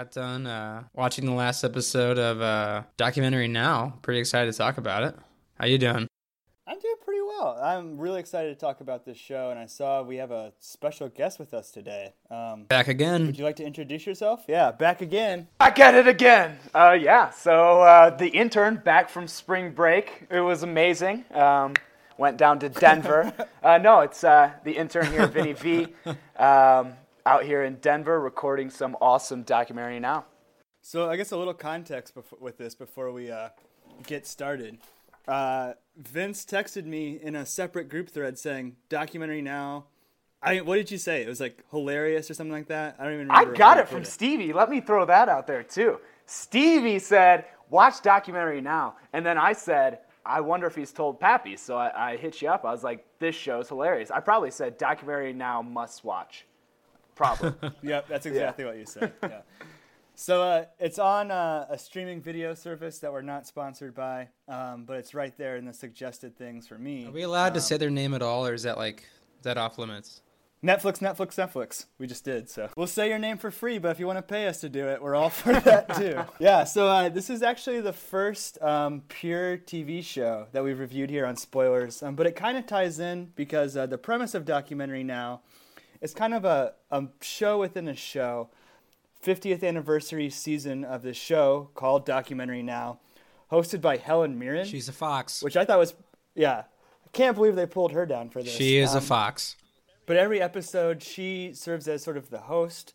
got done uh, watching the last episode of uh, documentary now. Pretty excited to talk about it. How you doing? I'm doing pretty well. I'm really excited to talk about this show, and I saw we have a special guest with us today. Um, Back again. would you like to introduce yourself? Yeah, back again. Back at it again. Uh, yeah, so uh, the intern back from spring break. It was amazing. Um, went down to Denver. uh, no, it's uh, the intern here, Vinny V, um, out here in Denver recording some awesome documentary now. So I guess a little context before, with this before we uh, get started. Uh, Vince texted me in a separate group thread saying "documentary now." I what did you say? It was like hilarious or something like that. I don't even remember. I got it from put Stevie. Let me throw that out there too. Stevie said, "Watch documentary now," and then I said, "I wonder if he's told Pappy." So I, I hit you up. I was like, "This show's hilarious." I probably said, "Documentary now, must watch." Probably. Yep, that's exactly what you said. Yeah. So uh, it's on uh, a streaming video service that we're not sponsored by, um, but it's right there in the suggested things for me. Are we allowed to Um, say their name at all, or is that like is that off limits? Netflix, Netflix, Netflix. We just did. So we'll say your name for free, but if you want to pay us to do it, we're all for that too. yeah. So uh, this is actually the first um, pure TV show that we've reviewed here on Spoilers, um, but it kind of ties in because uh, the premise of documentary now is kind of a, a show within a show. 50th anniversary season of this show called Documentary Now, hosted by Helen Mirren, She's a fox. which I thought was, yeah, I can't believe they pulled her down for this. She is a Um, fox. but every episode, she serves as sort of the host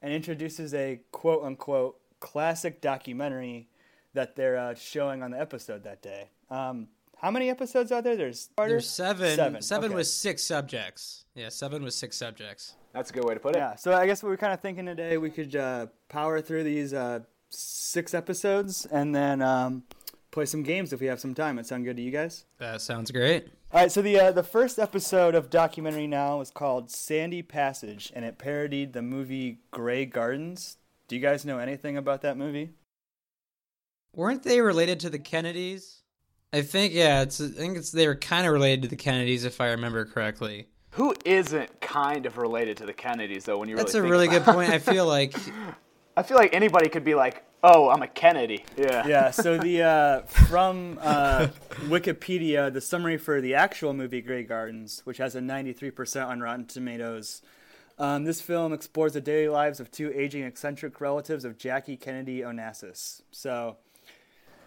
and introduces a quote unquote classic documentary that they're uh, showing on the episode that day. Um, how many episodes are there? There's There's seven. Seven. Seven okay. with six subjects. Yeah, seven with six subjects. That's a good way to put it. Yeah, so I guess we were kind of thinking today we could uh, power through these uh, six episodes and then um, play some games if we have some time. It sound good to you guys? That sounds great. All right, so the uh, the first episode of documentary now is called Sandy Passage, and it parodied the movie Grey Gardens. Do you guys know anything about that movie? Weren't they related to the Kennedys? I think yeah. It's I think it's they were kind of related to the Kennedys if I remember correctly. Who isn't kind of related to the Kennedys though? When you That's a really really good point. I feel like I feel like anybody could be like, "Oh, I'm a Kennedy." Yeah. Yeah. So the uh, from uh, Wikipedia, the summary for the actual movie Grey Gardens, which has a 93% on Rotten Tomatoes. Um, this film explores the daily lives of two aging eccentric relatives of Jackie Kennedy Onassis. So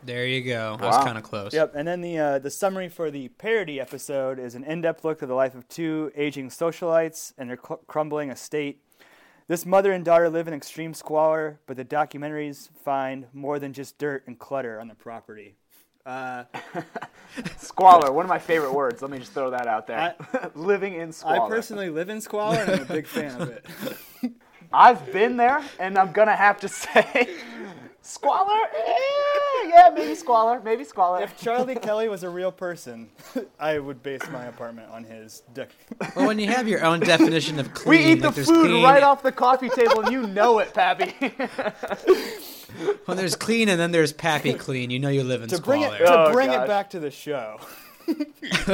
there you go. I was kind of close. Yep, and then the uh, the summary for the parody episode is an in-depth look at the life of two aging socialites and their cl- crumbling estate. This mother and daughter live in extreme squalor, but the documentaries find more than just dirt and clutter on the property. Uh, Squalor, one of my favorite words. Let me just throw that out there. Living in squalor. I personally live in squalor, and I'm a big fan of it. I've been there, and I'm gonna have to say, squalor. eh, yeah, maybe squalor, maybe squalor. If Charlie Kelly was a real person, I would base my apartment on his. Dec- Well, when you have your own definition of clean, we clean, eat the like there's food clean, right off the coffee table, and you know it, Pappy. When there's clean and then there's pappy clean, you know you live in to bring squalor. it to Oh, bring gosh. it back to the show.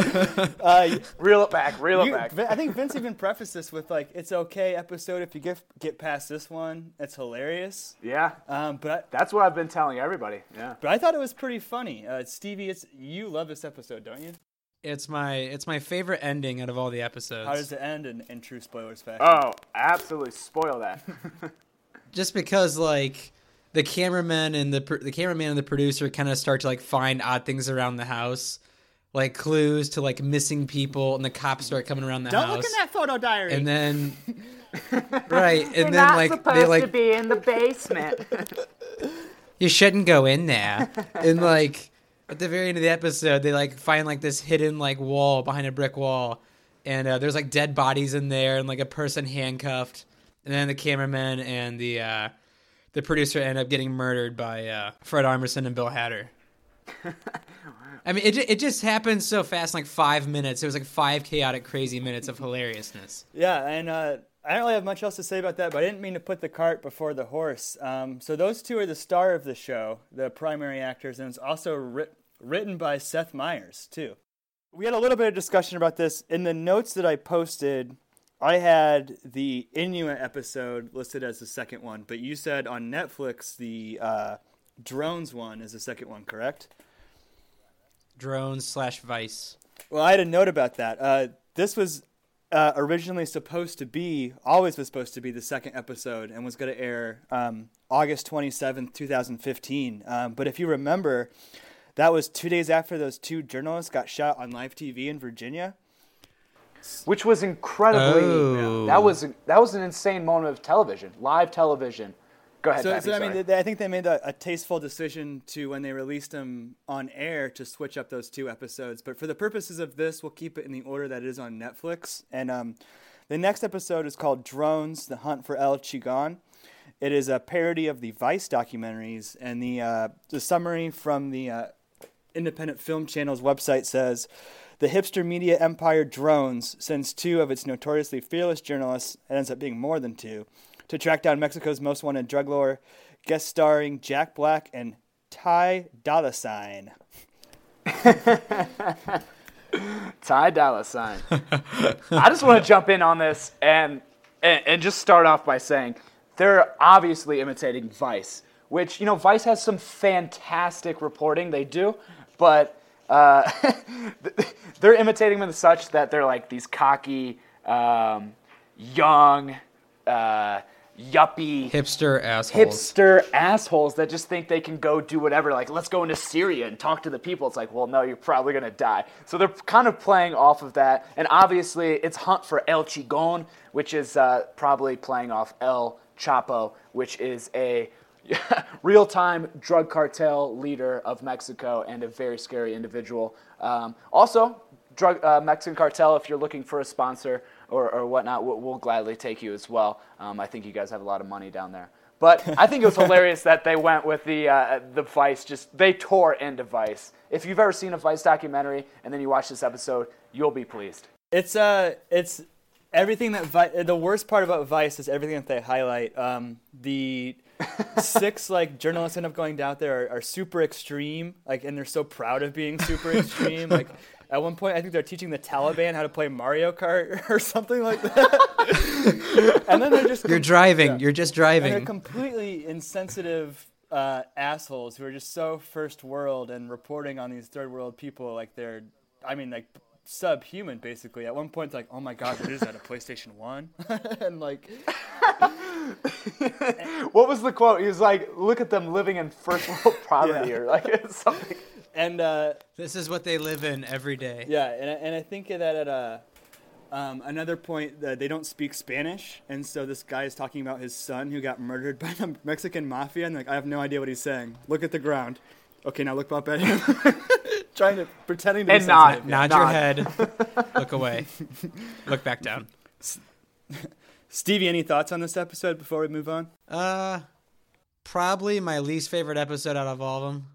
uh, reel it back, reel it You- back. I think Vince even prefaced this with like, "It's okay episode if you get get past this one. It's hilarious." Yeah, Um, but I, that's what I've been telling everybody. Yeah. but I thought it was pretty funny. Uh, Stevie, it's you love this episode, don't you? It's my it's my favorite ending out of all the episodes. How does it end in, in true spoilers fashion? Oh, absolutely spoil that. Just because like the cameraman and the the cameraman and the producer kind of start to like find odd things around the house, like clues to like missing people, and the cops start coming around the house. don't look in that photo diary. and then right, and then like they like be in the basement. you shouldn't go in there. and like at the very end of the episode, they like find like this hidden like wall behind a brick wall, and uh, there's like dead bodies in there and like a person handcuffed, and then the cameraman and the uh, the producer end up getting murdered by uh, Fred Armisen and Bill Hader. I mean, it it just happened so fast, like five minutes. It was like five chaotic, crazy minutes of hilariousness. yeah, and uh, I don't really have much else to say about that, but I didn't mean to put the cart before the horse. Um, so those two are the star of the show, the primary actors, and it's also writ- written by Seth Meyers too. We had a little bit of discussion about this in the notes that I posted I had the Inuit episode listed as the second one, but you said on Netflix the uh, drones one is the second one, correct? Drones slash Vice. Well, I had a note about that. Uh, this was uh, originally supposed to be, always was supposed to be the second episode and was going to air um, August 27th, 2015. Um, but if you remember, that was two days after those two journalists got shot on live TV in Virginia. which was incredibly. Oh. That was that was an insane moment of television, live television. Go ahead. So, so I mean, they, I think they made a, a tasteful decision to when they released them on air to switch up those two episodes. But for the purposes of this, we'll keep it in the order that it is on Netflix. And um, the next episode is called "Drones: The Hunt for El Chingon." It is a parody of the Vice documentaries, and the uh, the summary from the uh, Independent Film Channel's website says. The hipster media empire drones sends two of its notoriously fearless journalists, it ends up being more than two, to track down Mexico's most wanted drug lord, guest starring Jack Black and Ty Dolla Sign. Ty Dolla Sign. I just want to jump in on this and, and and just start off by saying they're obviously imitating Vice, which you know Vice has some fantastic reporting. They do, but uh, they're imitating them such that they're like these cocky, um, young, uh, yuppie Hipster assholes. hipster assholes that just think they can go do whatever. Like, let's go into Syria and talk to the people. It's like, well, no, you're probably going to die. So they're kind of playing off of that. And obviously, it's Hunt for El Chingon, which is uh, probably playing off El Chapo, which is a real time drug cartel leader of Mexico and a very scary individual. Um, also, drug uh, Mexican cartel, if you're looking for a sponsor or, or whatnot, we'll, we'll gladly take you as well. Um, I think you guys have a lot of money down there. But I think it was hilarious that they went with the uh, the Vice. Just they tore into Vice. If you've ever seen a Vice documentary and then you watch this episode, you'll be pleased. It's uh, it's everything that Vi- the worst part about Vice is everything that they highlight. Um, the six like journalists end up going down there are, are super extreme, like, and they're so proud of being super extreme. Like, at one point, I think they're teaching the Taliban how to play Mario Kart or something like that. and then they're just You're driving. Yeah. You're just And they're driving. completely insensitive uh, assholes who are just so first world and reporting on these third world people like they're, I mean, like subhuman basically. At one point, it's like, oh my god, what is that? A PlayStation One? and like, What was the quote? He was like, "Look at them living in first world poverty," Yeah. or like something. and uh, This is what they live in every day. yeah, and I- and I think that at a. Um, another point that they don't speak Spanish, and so this guy is talking about his son who got murdered by the Mexican mafia, and like I have no idea what he's saying. Look at the ground. Okay, now look up at him. Trying to pretending to And be nod. sensitive. Nod Nod. your head. Look away. Look back down. Stevie, any thoughts on this episode before we move on? Uh, probably my least favorite episode out of all of them.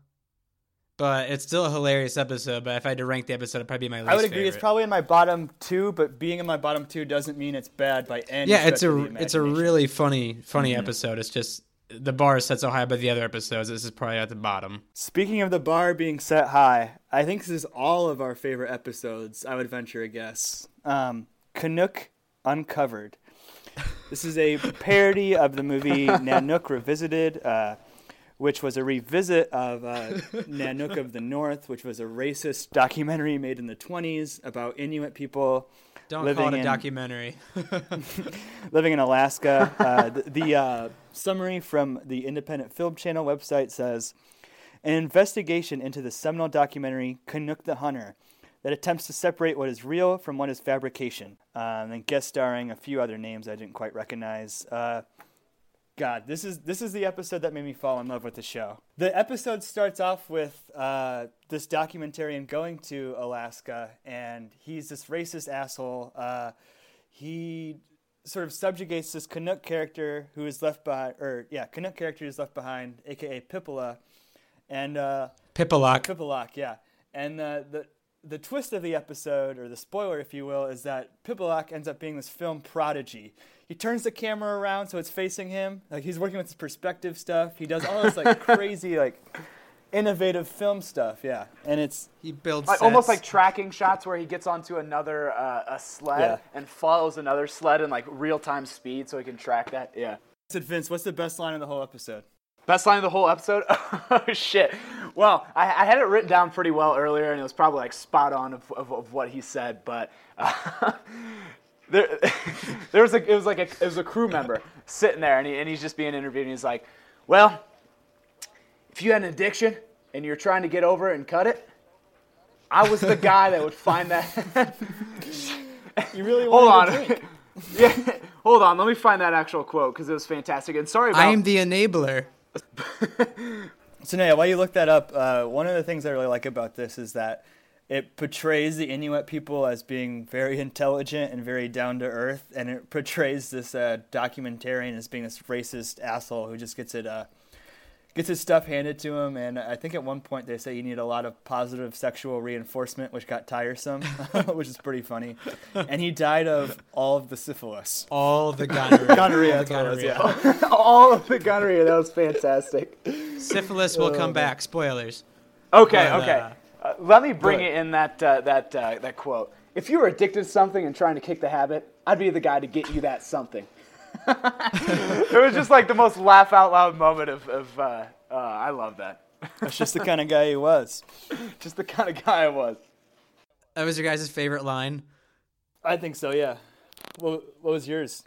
But it's still a hilarious episode. But if I had to rank the episode, it'd probably be my least I would agree. It's probably in my bottom two, but being in my bottom two doesn't mean it's bad by any. yeah, it's a of the it's a really funny funny Mm-hmm. episode. It's just the bar is set so high by the other episodes. This is probably at the bottom. Speaking of the bar being set high, I think this is all of our favorite episodes. I would venture a guess. Um, Kunuk Uncovered. This is a parody of the movie Nanook Revisited, uh, which was a revisit of uh, Nanook of the North, which was a racist documentary made in the 20s about Inuit people Don't Living call it a in- documentary. living in Alaska. Uh, the the uh, summary from the Independent Film Channel website says an investigation into the seminal documentary Kunuk the Hunter that attempts to separate what is real from what is fabrication. Uh, and then guest starring a few other names I didn't quite recognize. Uh, God, this is this is the episode that made me fall in love with the show. The episode starts off with uh, this documentarian going to Alaska, and he's this racist asshole. Uh, he sort of subjugates this Kunuk character who is left by, or yeah, Kunuk character is left behind, aka Pippola, and uh. Pipalak, yeah. And uh, the the twist of the episode, or the spoiler, if you will, is that Pipilak ends up being this film prodigy. He turns the camera around so it's facing him. Like he's working with his perspective stuff. He does all this like crazy like innovative film stuff. Yeah, and it's He builds Like, almost like tracking shots where he gets onto another uh, a sled Yeah. and follows another sled in like real time speed so he can track that. Yeah. said Vince. What's the best line in the whole episode? Best line of the whole episode? oh shit. Well, I, I had it written down pretty well earlier, and it was probably like spot on of, of, of what he said. But uh, there, there was a it was like a it was a crew member sitting there, and, he, and he's just being interviewed, and he's like, "Well, if you had an addiction and you're trying to get over it and cut it, I was the guy that would find that." You really hold on. yeah, hold on. Let me find that actual quote because it was fantastic. And sorry about I am the enabler. So Naya, while you look that up, uh, one of the things I really like about this is that it portrays the Inuit people as being very intelligent and very down to earth, and it portrays this uh, documentarian as being this racist asshole who just gets it uh, gets his stuff handed to him. And I think at one point they say you need a lot of positive sexual reinforcement, which got tiresome, which is pretty funny. And he died of all of the syphilis. All the gonorrhea. Gonorrhea, All that's the what it was, gonorrhea. yeah. all of the gunnery. That was fantastic. Syphilis will come back. Spoilers. Okay, But, okay. uh, Uh, let me bring it in that uh, that uh, that quote. If you were addicted to something and trying to kick the habit, I'd be the guy to get you that something. It was just like the most laugh out loud moment of, of uh, uh, I love that. That's just the kind of guy he was. Just the kind of guy I was. That was your guys' favorite line. I think so, yeah. What, what was yours?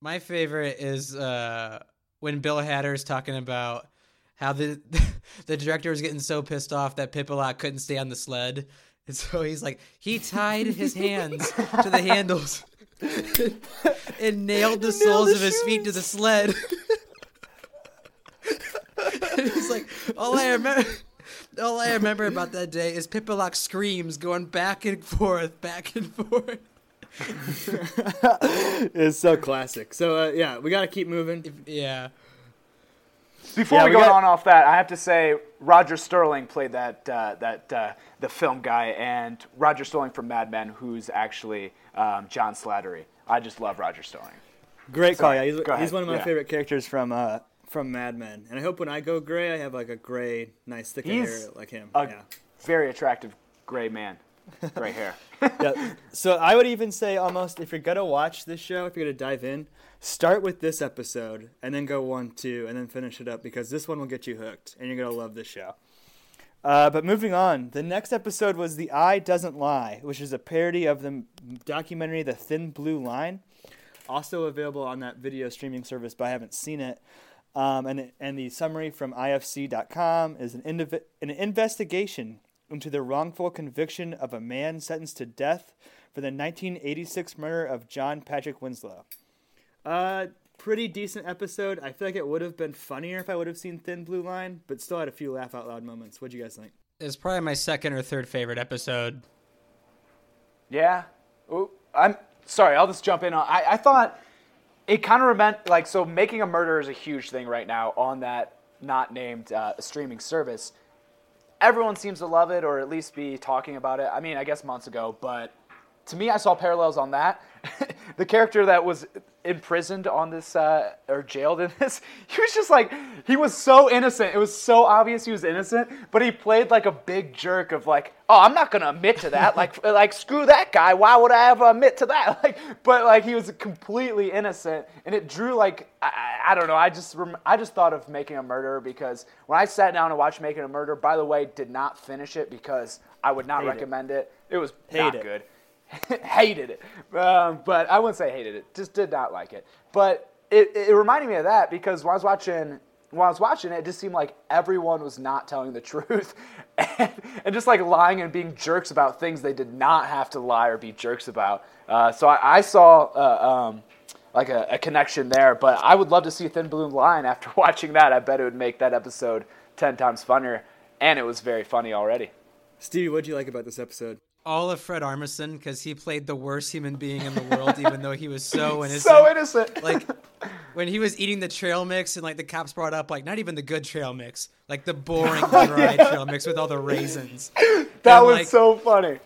My favorite is uh, when Bill Hader's talking about how the the director was getting so pissed off that Pipalak couldn't stay on the sled, and so he's like, he tied his hands to the handles and nailed the soles the of his feet to the sled. and he's like, all I remember. All I remember about that day is Pipalak screams going back and forth, back and forth. It's so classic. So, uh, yeah, we got to keep moving. Yeah. Before Yeah, we, we go got- on off that, I have to say Roger Sterling played that uh, that uh, the film guy, and Roger Sterling from Mad Men, who's actually um, John Slattery. I just love Roger Sterling. Great call. Yeah, he's, he's one of my Yeah. favorite characters from uh, from Mad Men. And I hope when I go gray, I have like a gray, nice thick hair like him. A yeah. very attractive gray man, gray hair. yeah. So I would even say almost if you're gonna watch this show, if you're gonna dive in, start with this episode and then go one, two, and then finish it up because this one will get you hooked and you're gonna love this show. Uh, but moving on, the next episode was "The Eye Doesn't Lie," which is a parody of the documentary "The Thin Blue Line," also available on that video streaming service, but I haven't seen it. Um, and and the summary from IFC.com is an indiv- an investigation into the wrongful conviction of a man sentenced to death for the 1986 murder of John Patrick Winslow. Uh, pretty decent episode. I feel like it would have been funnier if I would have seen Thin Blue Line, but still had a few laugh out loud moments. What'd you guys think? It's probably my second or third favorite episode. Yeah. Ooh, I'm sorry. I'll just jump in. on I, I thought it kind of meant like so. Making a murder is a huge thing right now on that not named uh, streaming service. Everyone seems to love it, or at least be talking about it. I mean, I guess months ago, but to me, I saw parallels on that. the character that was imprisoned on this uh, or jailed in this, he was just like he was so innocent. It was so obvious he was innocent, but he played like a big jerk of like, oh, I'm not gonna admit to that. like, like screw that guy. Why would I ever admit to that? Like, but like he was completely innocent, and it drew like I, I don't know. I just rem- I just thought of making a murder because when I sat down and watched Making a Murder, by the way, did not finish it because I would not Hate it. recommend it. It was Hate not it. good. hated it. Um, but I wouldn't say hated it. Just did not like it. But it, it reminded me of that because when I was watching when I was watching it, it just seemed like everyone was not telling the truth and, and just like lying and being jerks about things they did not have to lie or be jerks about. Uh, so I, I saw uh, um, like a, a connection there, but I would love to see Thin Blue Line after watching that. I bet it would make that episode 10 times funnier. And it was very funny already. Stevie, what'd you like about this episode? All of Fred Armisen because he played the worst human being in the world, even though he was so innocent. So innocent. like when he was eating the trail mix and like the cops brought up like not even the good trail mix, like the boring dry trail mix with all the raisins. that and, was like- so funny.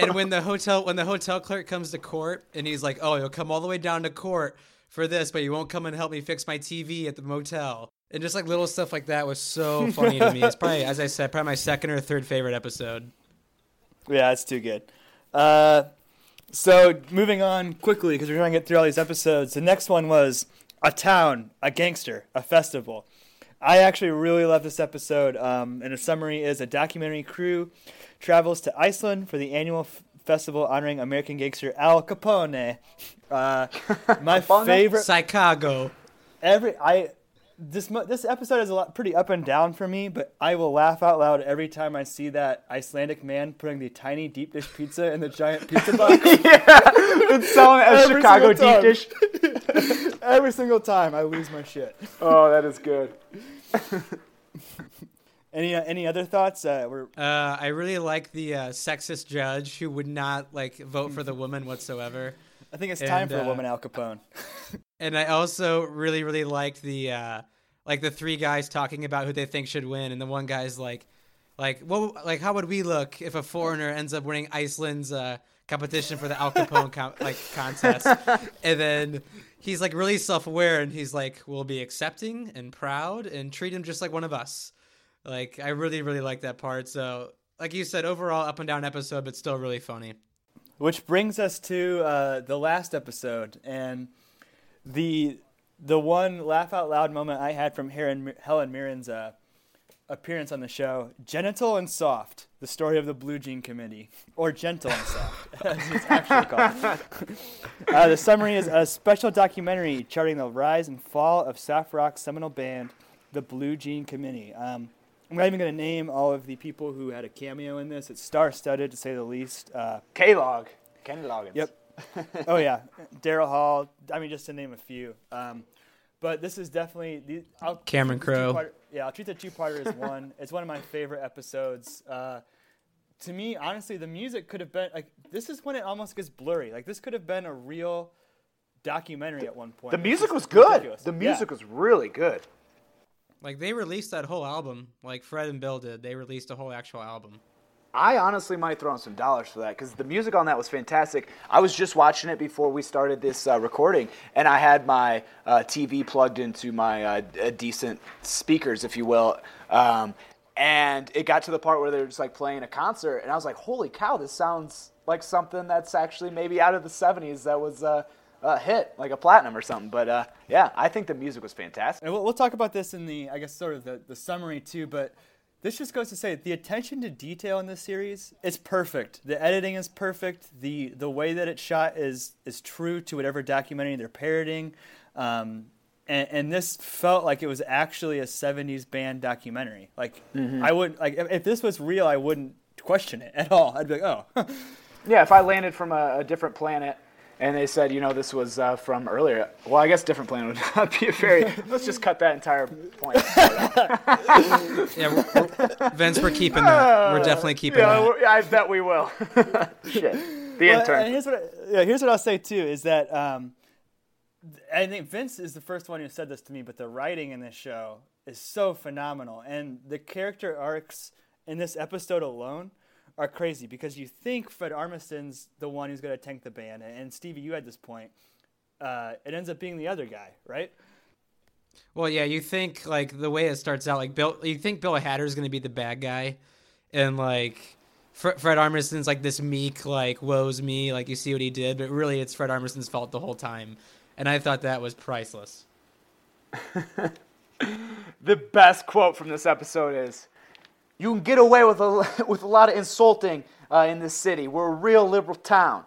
And when the hotel when the hotel clerk comes to court and he's like, "Oh, you'll come all the way down to court for this, but you won't come and help me fix my TV at the motel." and just like little stuff like that was so funny to me. It's probably, as I said, probably my second or third favorite episode. Yeah, that's too good. Uh, so moving on quickly because we're trying to get through all these episodes. The next one was a town, a gangster, a festival. I actually really love this episode. Um, and a summary is a documentary crew travels to Iceland for the annual f- festival honoring American gangster Al Capone. Uh, my Capone? favorite Chicago. every I this this episode is a lot pretty up and down for me, but I will laugh out loud every time I see that Icelandic man putting the tiny deep dish pizza in the giant pizza box. yeah, it's selling as Every Chicago deep dish. every single time I lose my shit. Oh, that is good. Any uh, any other thoughts? Uh, we're Uh, I really like the uh, sexist judge who would not like vote for the woman whatsoever. I think it's time And, for a uh, woman Al Capone. And I also really, really liked the uh, like the three guys talking about who they think should win, and the one guy's like, like, what, like, how would we look if a foreigner ends up winning Iceland's uh, competition for the Al Capone com- like contest? and then he's like really self-aware, and he's like, we'll be accepting and proud and treat him just like one of us. Like, I really, really like that part. So, like you said, overall up and down episode, but still really funny. Which brings us to uh, the last episode and the the one laugh out loud moment I had from Helen, Helen Mirren's uh, appearance on the show, "Genital and Soft: The Story of the Blue Jean Committee," or "Gentle and Soft," as it's actually called. uh, the summary is a special documentary charting the rise and fall of soft rock's seminal band, the Blue Jean Committee. Um, I'm not even going to name all of the people who had a cameo in this. It's star-studded, to say the least. Uh, K-Log. Kenny Loggins. Yep. Oh yeah, Daryl Hall. I mean, just to name a few. Um, but this is definitely the I'll, Cameron the Crowe. two-part- Yeah, I'll treat the two-parter as one. it's one of my favorite episodes. Uh, to me, honestly, the music could have been like this is when it almost gets blurry. Like this could have been a real documentary at one point. The music just was good. ridiculous. The Yeah. music was really good. Like they released that whole album, like Fred and Bill did. They released a whole actual album. I honestly might throw in some dollars for that because the music on that was fantastic. I was just watching it before we started this uh, recording, and I had my uh, TV plugged into my uh, decent speakers, if you will. Um, and it got to the part where they were just like playing a concert, and I was like, "Holy cow! This sounds like something that's actually maybe out of the '70s that was uh, a hit, like a platinum or something." But uh, yeah, I think the music was fantastic. And we'll, we'll talk about this in the, I guess, sort of the, the summary too. But this just goes to say the attention to detail in this series is perfect. The editing is perfect. the The way that it's shot is is true to whatever documentary they're parodying. Um, and, and this felt like it was actually a '70s band documentary. Like I would like if, if this was real, I wouldn't question it at all. I'd be like, oh, Yeah, if I landed from a, a different planet and they said, you know, this was uh, from earlier, well, I guess different plan would not be a very. let's just cut that entire point. Yeah, we're, we're, Vince, we're keeping that. We're definitely keeping yeah, that. we're- I bet we will. Shit. The Well, intern. and here's what I, yeah, here's what I'll say too is that um, I think Vince is the first one who said this to me, but the writing in this show is so phenomenal, and the character arcs in this episode alone are crazy because you think Fred Armisen's the one who's going to tank the band, and Stevie, you had this point. Uh, it ends up being the other guy, right? Well, yeah, you think like the way it starts out, like Bill, you think Bill Hader is going to be the bad guy, and like Fred, Fred Armisen's like this meek, like woes me, like you see what he did, but really it's Fred Armisen's fault the whole time, and I thought that was priceless. the best quote from this episode is You can get away with a, with a lot of insulting uh, in this city. We're a real liberal town.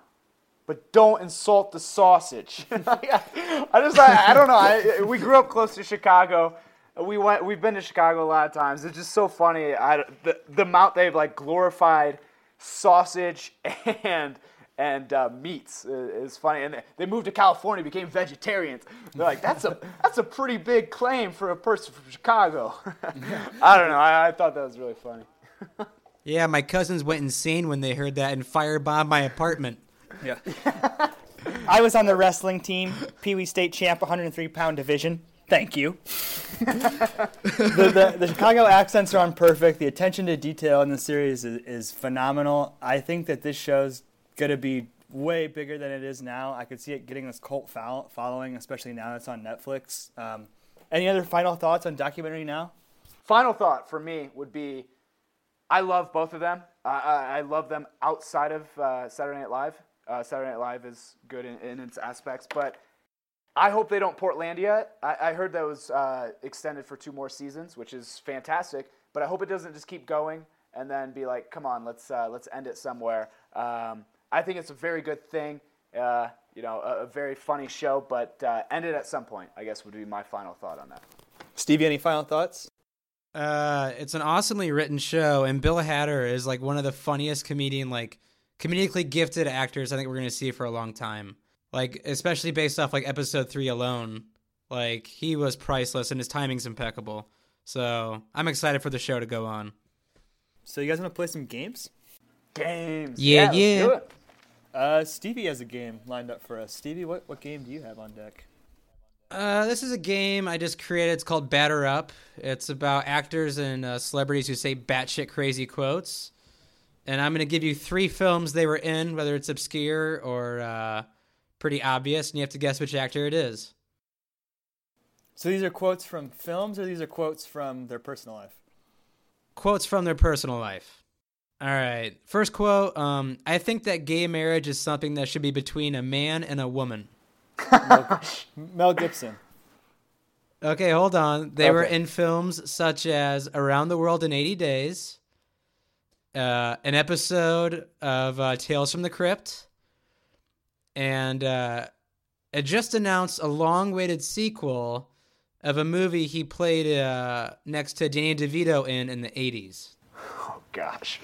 But don't insult the sausage. I just, I, I don't know. I, we grew up close to Chicago. We went, we've been to Chicago a lot of times. It's just so funny. I, the, the amount they've like glorified sausage and and uh, meats is, is funny. And they moved to California, became vegetarians. They're like, that's a that's a pretty big claim for a person from Chicago. I don't know. I, I thought that was really funny. Yeah, my cousins went insane when they heard that and firebombed my apartment. Yeah. I was on the wrestling team, Pee Wee State champ, 103 pound division. Thank you. the, the, the Chicago accents are on perfect. The attention to detail in the series is, is phenomenal. I think that this show's going to be way bigger than it is now. I could see it getting this cult fol- following, especially now that it's on Netflix. Um, Any other final thoughts on documentary now? Final thought for me would be, I love both of them. I, I, I love them outside of uh, Saturday Night Live. Uh, Saturday Night Live is good in, in its aspects, but I hope they don't Portlandia. I, I heard that was uh, extended for two more seasons, which is fantastic. But I hope it doesn't just keep going and then be like, come on, let's uh, let's end it somewhere. Um, I think it's a very good thing. Uh, you know, a, a, very funny show, but uh, end it at some point. I guess would be my final thought on that. Stevie, any final thoughts? Uh, it's an awesomely written show, and Bill Hader is like one of the funniest comedian, like comedically gifted actors I think we're gonna see for a long time. Like especially based off like episode three alone, like he was priceless and his timing's impeccable. So I'm excited for the show to go on. So you guys want to play some games? Games. Yeah, yeah. yeah. Uh, Stevie has a game lined up for us. Stevie, what, what game do you have on deck? Uh, this is a game I just created. It's called Batter Up. It's about actors and uh, celebrities who say batshit crazy quotes. And I'm going to give you three films they were in, whether it's obscure or uh, pretty obvious, and you have to guess which actor it is. So these are quotes from films, or these are quotes from their personal life? Quotes from their personal life. All right. First quote um, I think that gay marriage is something that should be between a man and a woman. Mel, Mel Gibson. Okay, hold on. They were in films such as Around the World in 80 Days, uh, an episode of uh, Tales from the Crypt, and uh, it just announced a long awaited sequel of a movie he played uh, next to Danny DeVito in in the 80s. Oh gosh.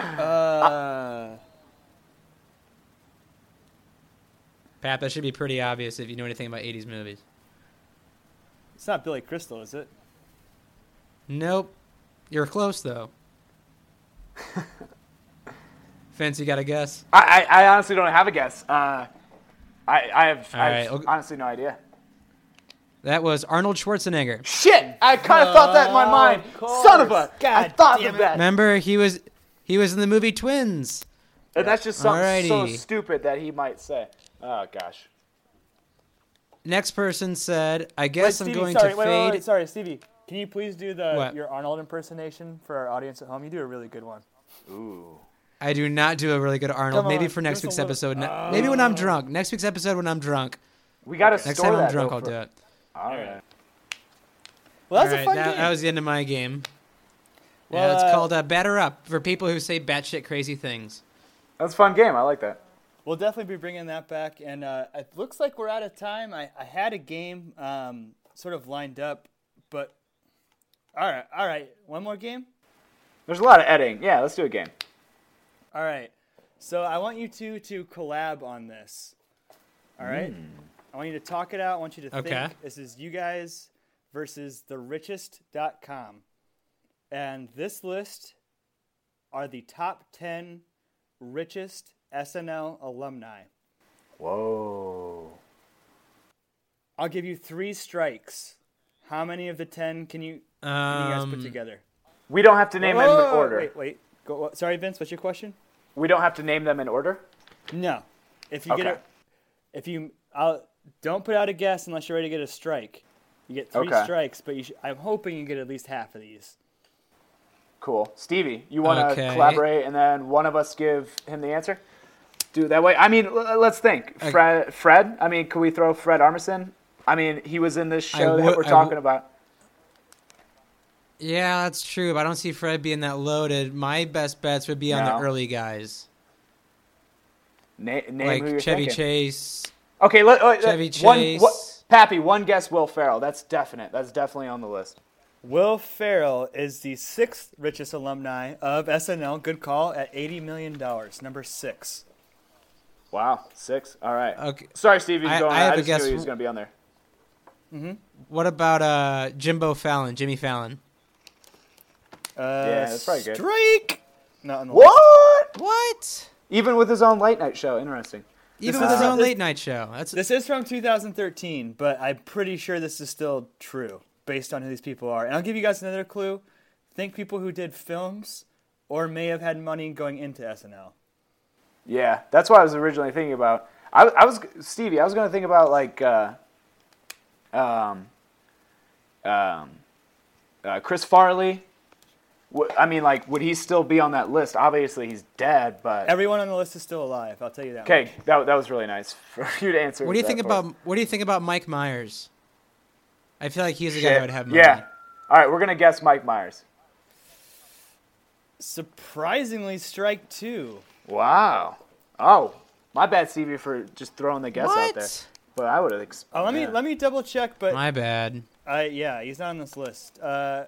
Uh, Pat, that should be pretty obvious if you know anything about 80s movies. it's not Billy Crystal, is it? Nope. You're close, though. Vince, you got a guess? I, I, I honestly don't have a guess. Uh, I, I have, I right, have I'll- honestly no idea. That was Arnold Schwarzenegger. Shit! I kind of thought that in my Oh, mind. of Son of a! course. I thought damn of it. that. Remember, he was he was in the movie Twins. And that's just something so stupid that he might say. Oh gosh. Next person said, "I guess I'm going sorry, to wait, fade." wait, wait, sorry, Stevie. Can you please do the What? your Arnold impersonation for our audience at home? You do a really good one. Ooh. I do not do a really good Arnold. Maybe for next week's episode. Ne- oh. Maybe when I'm drunk. Next week's episode when I'm drunk. We gotta Next time I'm drunk, I'll for- do it. All right. Well, that's All a fun that, game. that was the end of my game. Well, yeah, it's uh, called uh, "Batter Up" for people who say batshit crazy things. That's a fun game. I like that. We'll definitely be bringing that back. And uh, it looks like we're out of time. I, I had a game um, sort of lined up, but all right, all right. One more game. There's a lot of editing. Yeah, let's do a game. All right. So I want you two to collab on this. All right. I want you to talk it out. I want you to Okay. think. This is you guys versus therichest.com. And this list are the top 10 richest SNL alumni. Whoa. I'll give you three strikes. How many of the 10 can you, can you guys put Um, together? We don't have to name them in order. Wait, wait. Go, sorry, Vince, what's your question? We don't have to name them in order. No. If you get Okay. it, if you, I'll don't put out a guess unless you're ready to get a strike. You get three Okay. strikes, but you sh- I'm hoping you get at least half of these. Cool. Stevie, you want to Okay. collaborate and then one of us give him the answer? Do it that way. I mean, l- let's think. Fred, Fred. I mean, can we throw Fred Armisen? I mean, he was in this I show that we're talking would- about. Yeah, that's true, but I don't see Fred being that loaded. My best bets would be on No. the early guys, Na- like Chevy thinking. Chase. Okay, let, uh, Chevy one, Chase. what, Pappy, one guess Will Ferrell. That's definite. That's definitely on the list. Will Ferrell is the sixth richest alumni of SNL. Good call at $80 million. Number six. Wow, six. All right. Okay. Sorry, Stevie. I- going I on. have I a just guess knew he was going to be on there. What about uh Jimbo Fallon, Jimmy Fallon? Uh, Yeah, that's probably good. Strike! Not on the list. What? What? Even with his own late night show. Interesting. Even This with his own this- late night show. That's This is from 2013, but I'm pretty sure this is still true based on who these people are. And I'll give you guys another clue. Think people who did films or may have had money going into SNL. Yeah, that's what I was originally thinking about. I, I was Stevie. I was going to think about like, uh, um, Um, uh, Chris Farley. I mean, like, would he still be on that list? Obviously, he's dead, but Everyone on the list is still alive. I'll tell you that. okay, that, that was really nice for you to answer. What do you think for us. about What do you think about Mike Myers? I feel like he's the guy who would have money. Yeah. All right, we're gonna guess Mike Myers. Surprisingly, strike two. Wow. Oh, my bad, Stevie, for just throwing the guess out there. What? But I would have. Ex- Oh, let me let me double check, but My bad. I yeah, he's not on this list. Uh,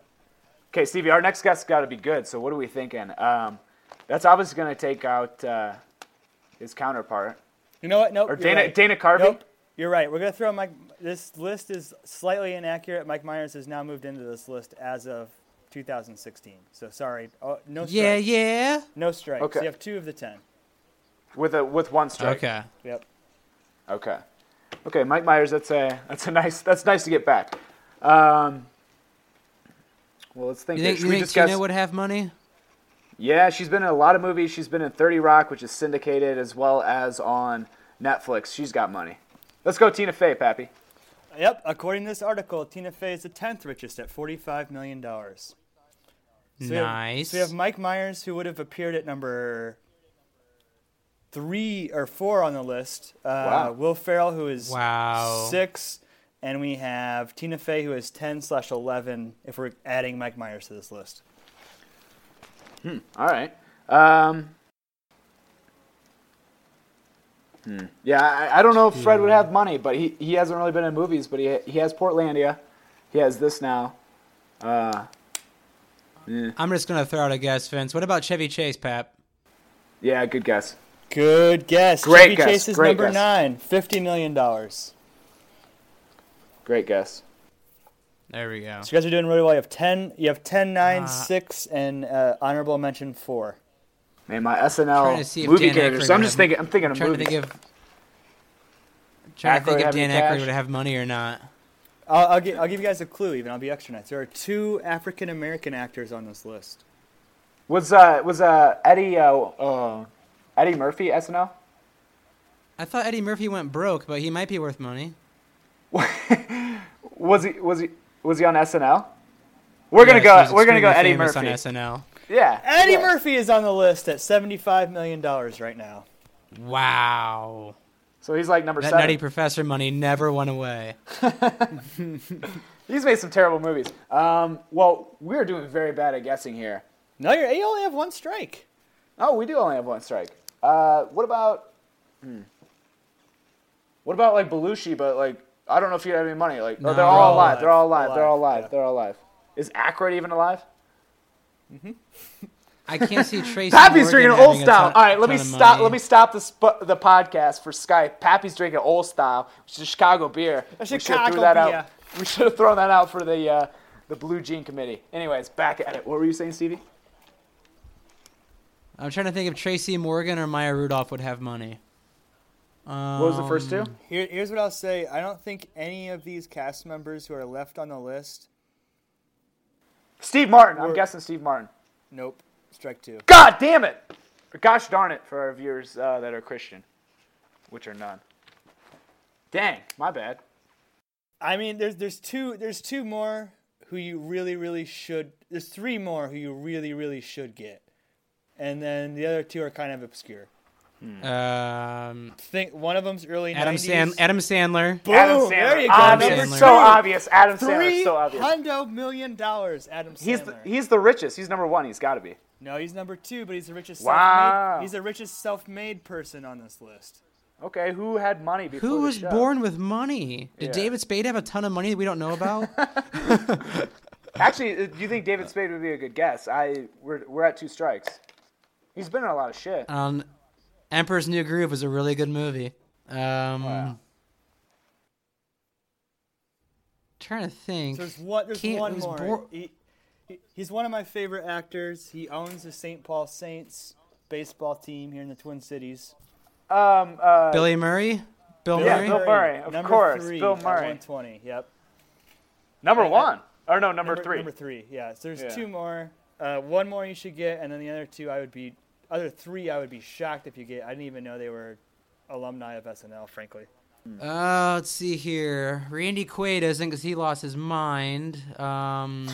Okay, Stevie, our next guest's got to be good. So what are we thinking? Um, that's obviously going to take out uh, his counterpart. you know what? Nope. Or you're Dana- right. Dana Carvey? Nope. You're right. We're gonna throw Mike. This list is slightly inaccurate. Mike Myers has now moved into this list as of 2016. So sorry. Oh, no strikes. Yeah, yeah. No strikes. Okay. You have two of the ten. With a with one strike. Okay. Yep. Okay. Okay, Mike Myers. That's a that's a nice that's nice to get back. Um, well, let's think. You here. think, Should you we think discuss? Tina would have money? Yeah, she's been in a lot of movies. She's been in 30 Rock, which is syndicated, as well as on Netflix. She's got money. Let's go, Tina Fey, Pappy. Yep. According to this article, Tina Fey is the tenth richest at 45 million dollars. So we have- nice. so we have Mike Myers, who would have appeared at number three or four on the list. Uh, Wow. Will Ferrell, who is Wow. six, and we have Tina Fey, who is ten slash eleven. If we're adding Mike Myers to this list, Hmm. All right. Um, hmm. Yeah, I, I don't know if Fred would have money, but he, he hasn't really been in movies, but he, he has Portlandia. He has this now. Uh, I'm just gonna throw out a guess, Vince. What about Chevy Chase, Pap? yeah, good guess. good guess. Great Chevy guess, Chase is great number guess. nine, fifty million dollars. Great guess. There we go. So you guys are doing really well. You have ten. You have 10, 9, Uh, 6, and uh, honorable mention four. Man, my Trying SNL to see if movie Dan characters. So I'm just thinking. I'm thinking of trying movies. to think if. Trying to think if Dan any Aykroyd cash? would have money or not. I'll, I'll, gi- I'll give you guys a clue. Even I'll be extra nice. There are two African American actors on this list. Was uh was uh Eddie uh, uh Eddie Murphy SNL? I thought Eddie Murphy went broke, but he might be worth money. Was he was he was he on SNL? We're gonna Yes, go. We're gonna go Eddie Murphy. on SNL. Yeah. Eddie yeah. Murphy is on the list at seventy-five million dollars right now. Wow. So he's like number That seven. Nutty Professor money never went away. He's made some terrible movies. Um, well, we're doing very bad at guessing here. No, you're, you only have one strike. Oh, we do only have one strike. Uh, what about? Hmm. What about like Belushi? But like, I don't know if you have any money. Like, oh, No. they're They're all all alive. They're all alive. alive. They're all alive. Yeah. They're all alive. Is Aykroyd even alive? I can't see Tracy. Pappy's Morgan drinking old style. ton- All right, let me stop. money. Let me stop the sp- the podcast for Skype. Pappy's drinking old style, which is a Chicago beer. A We should've Chicago threw that beer. out. We should have thrown that out for the uh, the Blue Jean Committee. Anyways, back at it. What were you saying, Stevie? I'm trying to think if Tracy Morgan or Maya Rudolph would have money. Um, What was the first two? Here, here's what I'll say. I don't think any of these cast members who are left on the list. Steve Martin. I'm guessing Steve Martin. Nope. Strike two. God damn it! Gosh darn it for our viewers uh, that are Christian, which are none. Dang, my bad. I mean, there's there's two there's two more who you really really should. There's three more who you really really should get, and then the other two are kind of obscure. Um, Think one of them's early Adam 90s. Sand Adam Sandler. Boom! Adam Sandler. There you go. Obvious. Number Sandler. So obvious. Adam Sandler. Three So obvious. hundo million dollars. Adam Sandler. He's the, he's the richest. He's number one. He's got to be. no, he's number two, but he's the richest. Wow. Self-made, he's the richest self-made person on this list. Okay, who had money before Who the was show? born with money? Did Yeah. David Spade have a ton of money that we don't know about? Actually, uh, do you think David Spade would be a good guess? I we're we're at two strikes. He's been in a lot of shit. um, Emperor's New Groove was a really good movie. Um, Wow. Trying to think. So there's one. There's Can't- one more. bor- he, he, he's one of my favorite actors. He owns the St. Paul Saints baseball team here in the Twin Cities. Um, uh, Billy Murray. Bill Yeah, Murray. Bill Murray, of number course, Three Bill Murray. 120. Yep. number I- I- one or no, number, three. Number three. Yeah. So there's Yeah. two more. Uh, one more you should get, and then the other two I would be, other three I would be shocked if you get. I didn't even know they were alumni of SNL, frankly. Uh, let's see here. Randy Quaid isn't because he lost his mind. Um,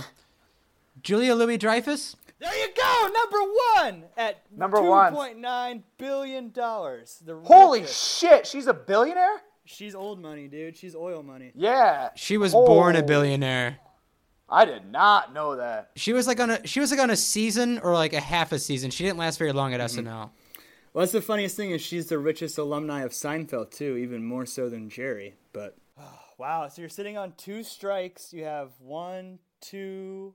Julia Louis Dreyfus. There you go, number one at Number one. two point nine billion dollars. Holy richest. shit, she's a billionaire? She's old money, dude. She's oil money. Yeah. She was born a Oh. billionaire. I did not know that. She was like on a she was like on a season or like a half a season. She didn't last very long at Mm-hmm. SNL. Well, that's the funniest thing is she's the richest alumni of Seinfeld too, even more so than Jerry. But wow, so you're sitting on two strikes. You have one, two,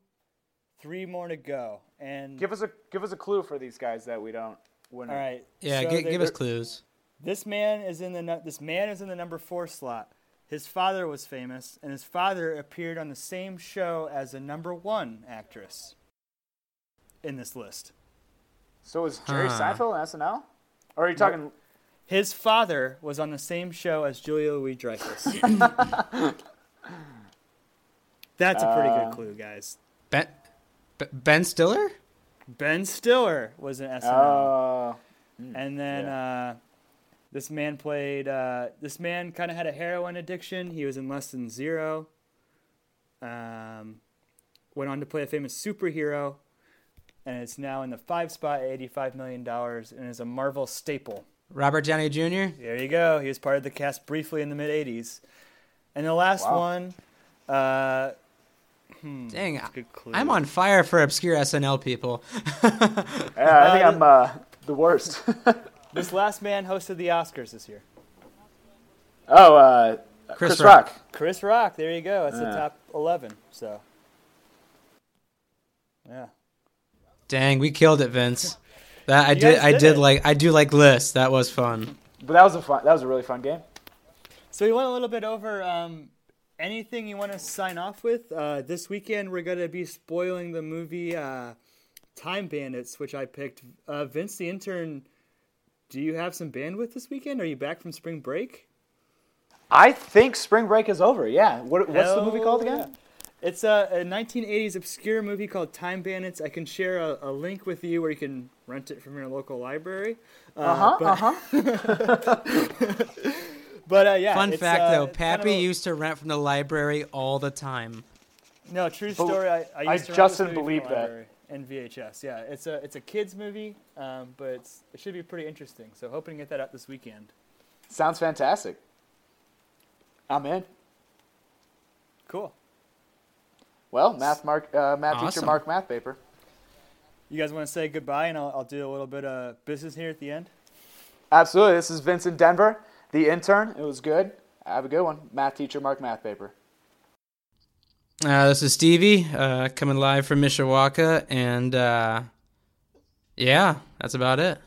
three more to go, and Give us a give us a clue for these guys that we don't win. all right. Yeah, so gi- they- give us clues. This man is in the this man is in the number four slot. His father was famous, and his father appeared on the same show as the number one actress in this list. So was Jerry Huh. Seinfeld on SNL? Or are you talking His father was on the same show as Julia Louis Dreyfus. That's a pretty Uh, good clue, guys. Ben Ben Stiller? Ben Stiller was in SNL, uh, and then uh, this man played. Uh, this man kind of had a heroin addiction. He was in Less Than Zero. Um, went on to play a famous superhero, and it's now in the five spot at eighty-five million dollars, and is a Marvel staple. Robert Downey Jr. There you go. He was part of the cast briefly in the mid '80s, and the last Wow. one. Uh, Dang, that's a good clue. I'm on fire for obscure SNL people. yeah, I think I'm uh, the worst. This last man hosted the Oscars this year. oh, uh, Chris Chris, Rock. Rock. Chris Rock. There you go. That's the top eleven. So, yeah. Dang, we killed it, Vince. That I You did. I did did it. like. I do like lists. That was fun. But that was a fun. That was a really fun game. So we went a little bit over um, anything you want to sign off with. Uh, this weekend we're gonna be spoiling the movie uh, Time Bandits, which I picked. Uh, Vince, the intern. Do you have some bandwidth this weekend? Are you back from spring break? I think Spring Break is over. Yeah. What, what's the movie called again? yeah. It's a, a 1980s obscure movie called Time Bandits. I can share a, a link with you where you can rent it from your local library. Uh huh. but- Uh huh. But uh, yeah. Fun it's, fact uh, though, it's kind of Pappy a- used to rent from the library all the time. No, true story. I, I, I used to just this didn't believe from the that. Library In VHS, yeah. It's a it's a kids movie, um, but it's it should be pretty interesting. So hoping to get that out this weekend. Sounds fantastic. I'm in. Cool. Well, math mark, uh, math teacher mark math paper. You guys want to say goodbye, and I'll, I'll do a little bit of business here at the end. Absolutely. This is Vincent Denver, the intern. It was good. Have a good one. Math teacher mark math paper. Uh, this is Stevie uh, coming live from Mishawaka, and uh, yeah, that's about it.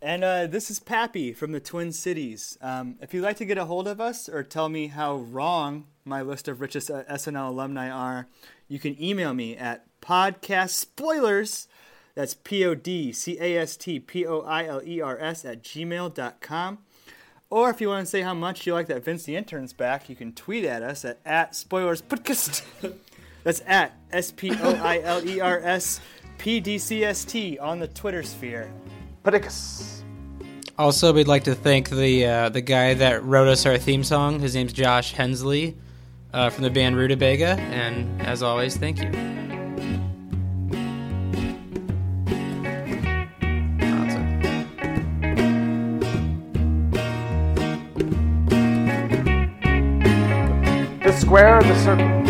And uh, this is Pappy from the Twin Cities. Um, if you'd like to get a hold of us or tell me how wrong my list of richest uh, SNL alumni are, you can email me at podcast spoilers. That's P O D C A S T P O I L E R S at gmail.com. Or if you want to say how much you like that Vince the Intern's back, you can tweet at us at, at spoilers podcast. That's at S P O I L E R S P D C S T on the Twitter sphere. Pedicus. Also, we'd like to thank the uh, the guy that wrote us our theme song. His name's Josh Hensley uh, from the band Rutabaga, and as always, thank you. Square the circle?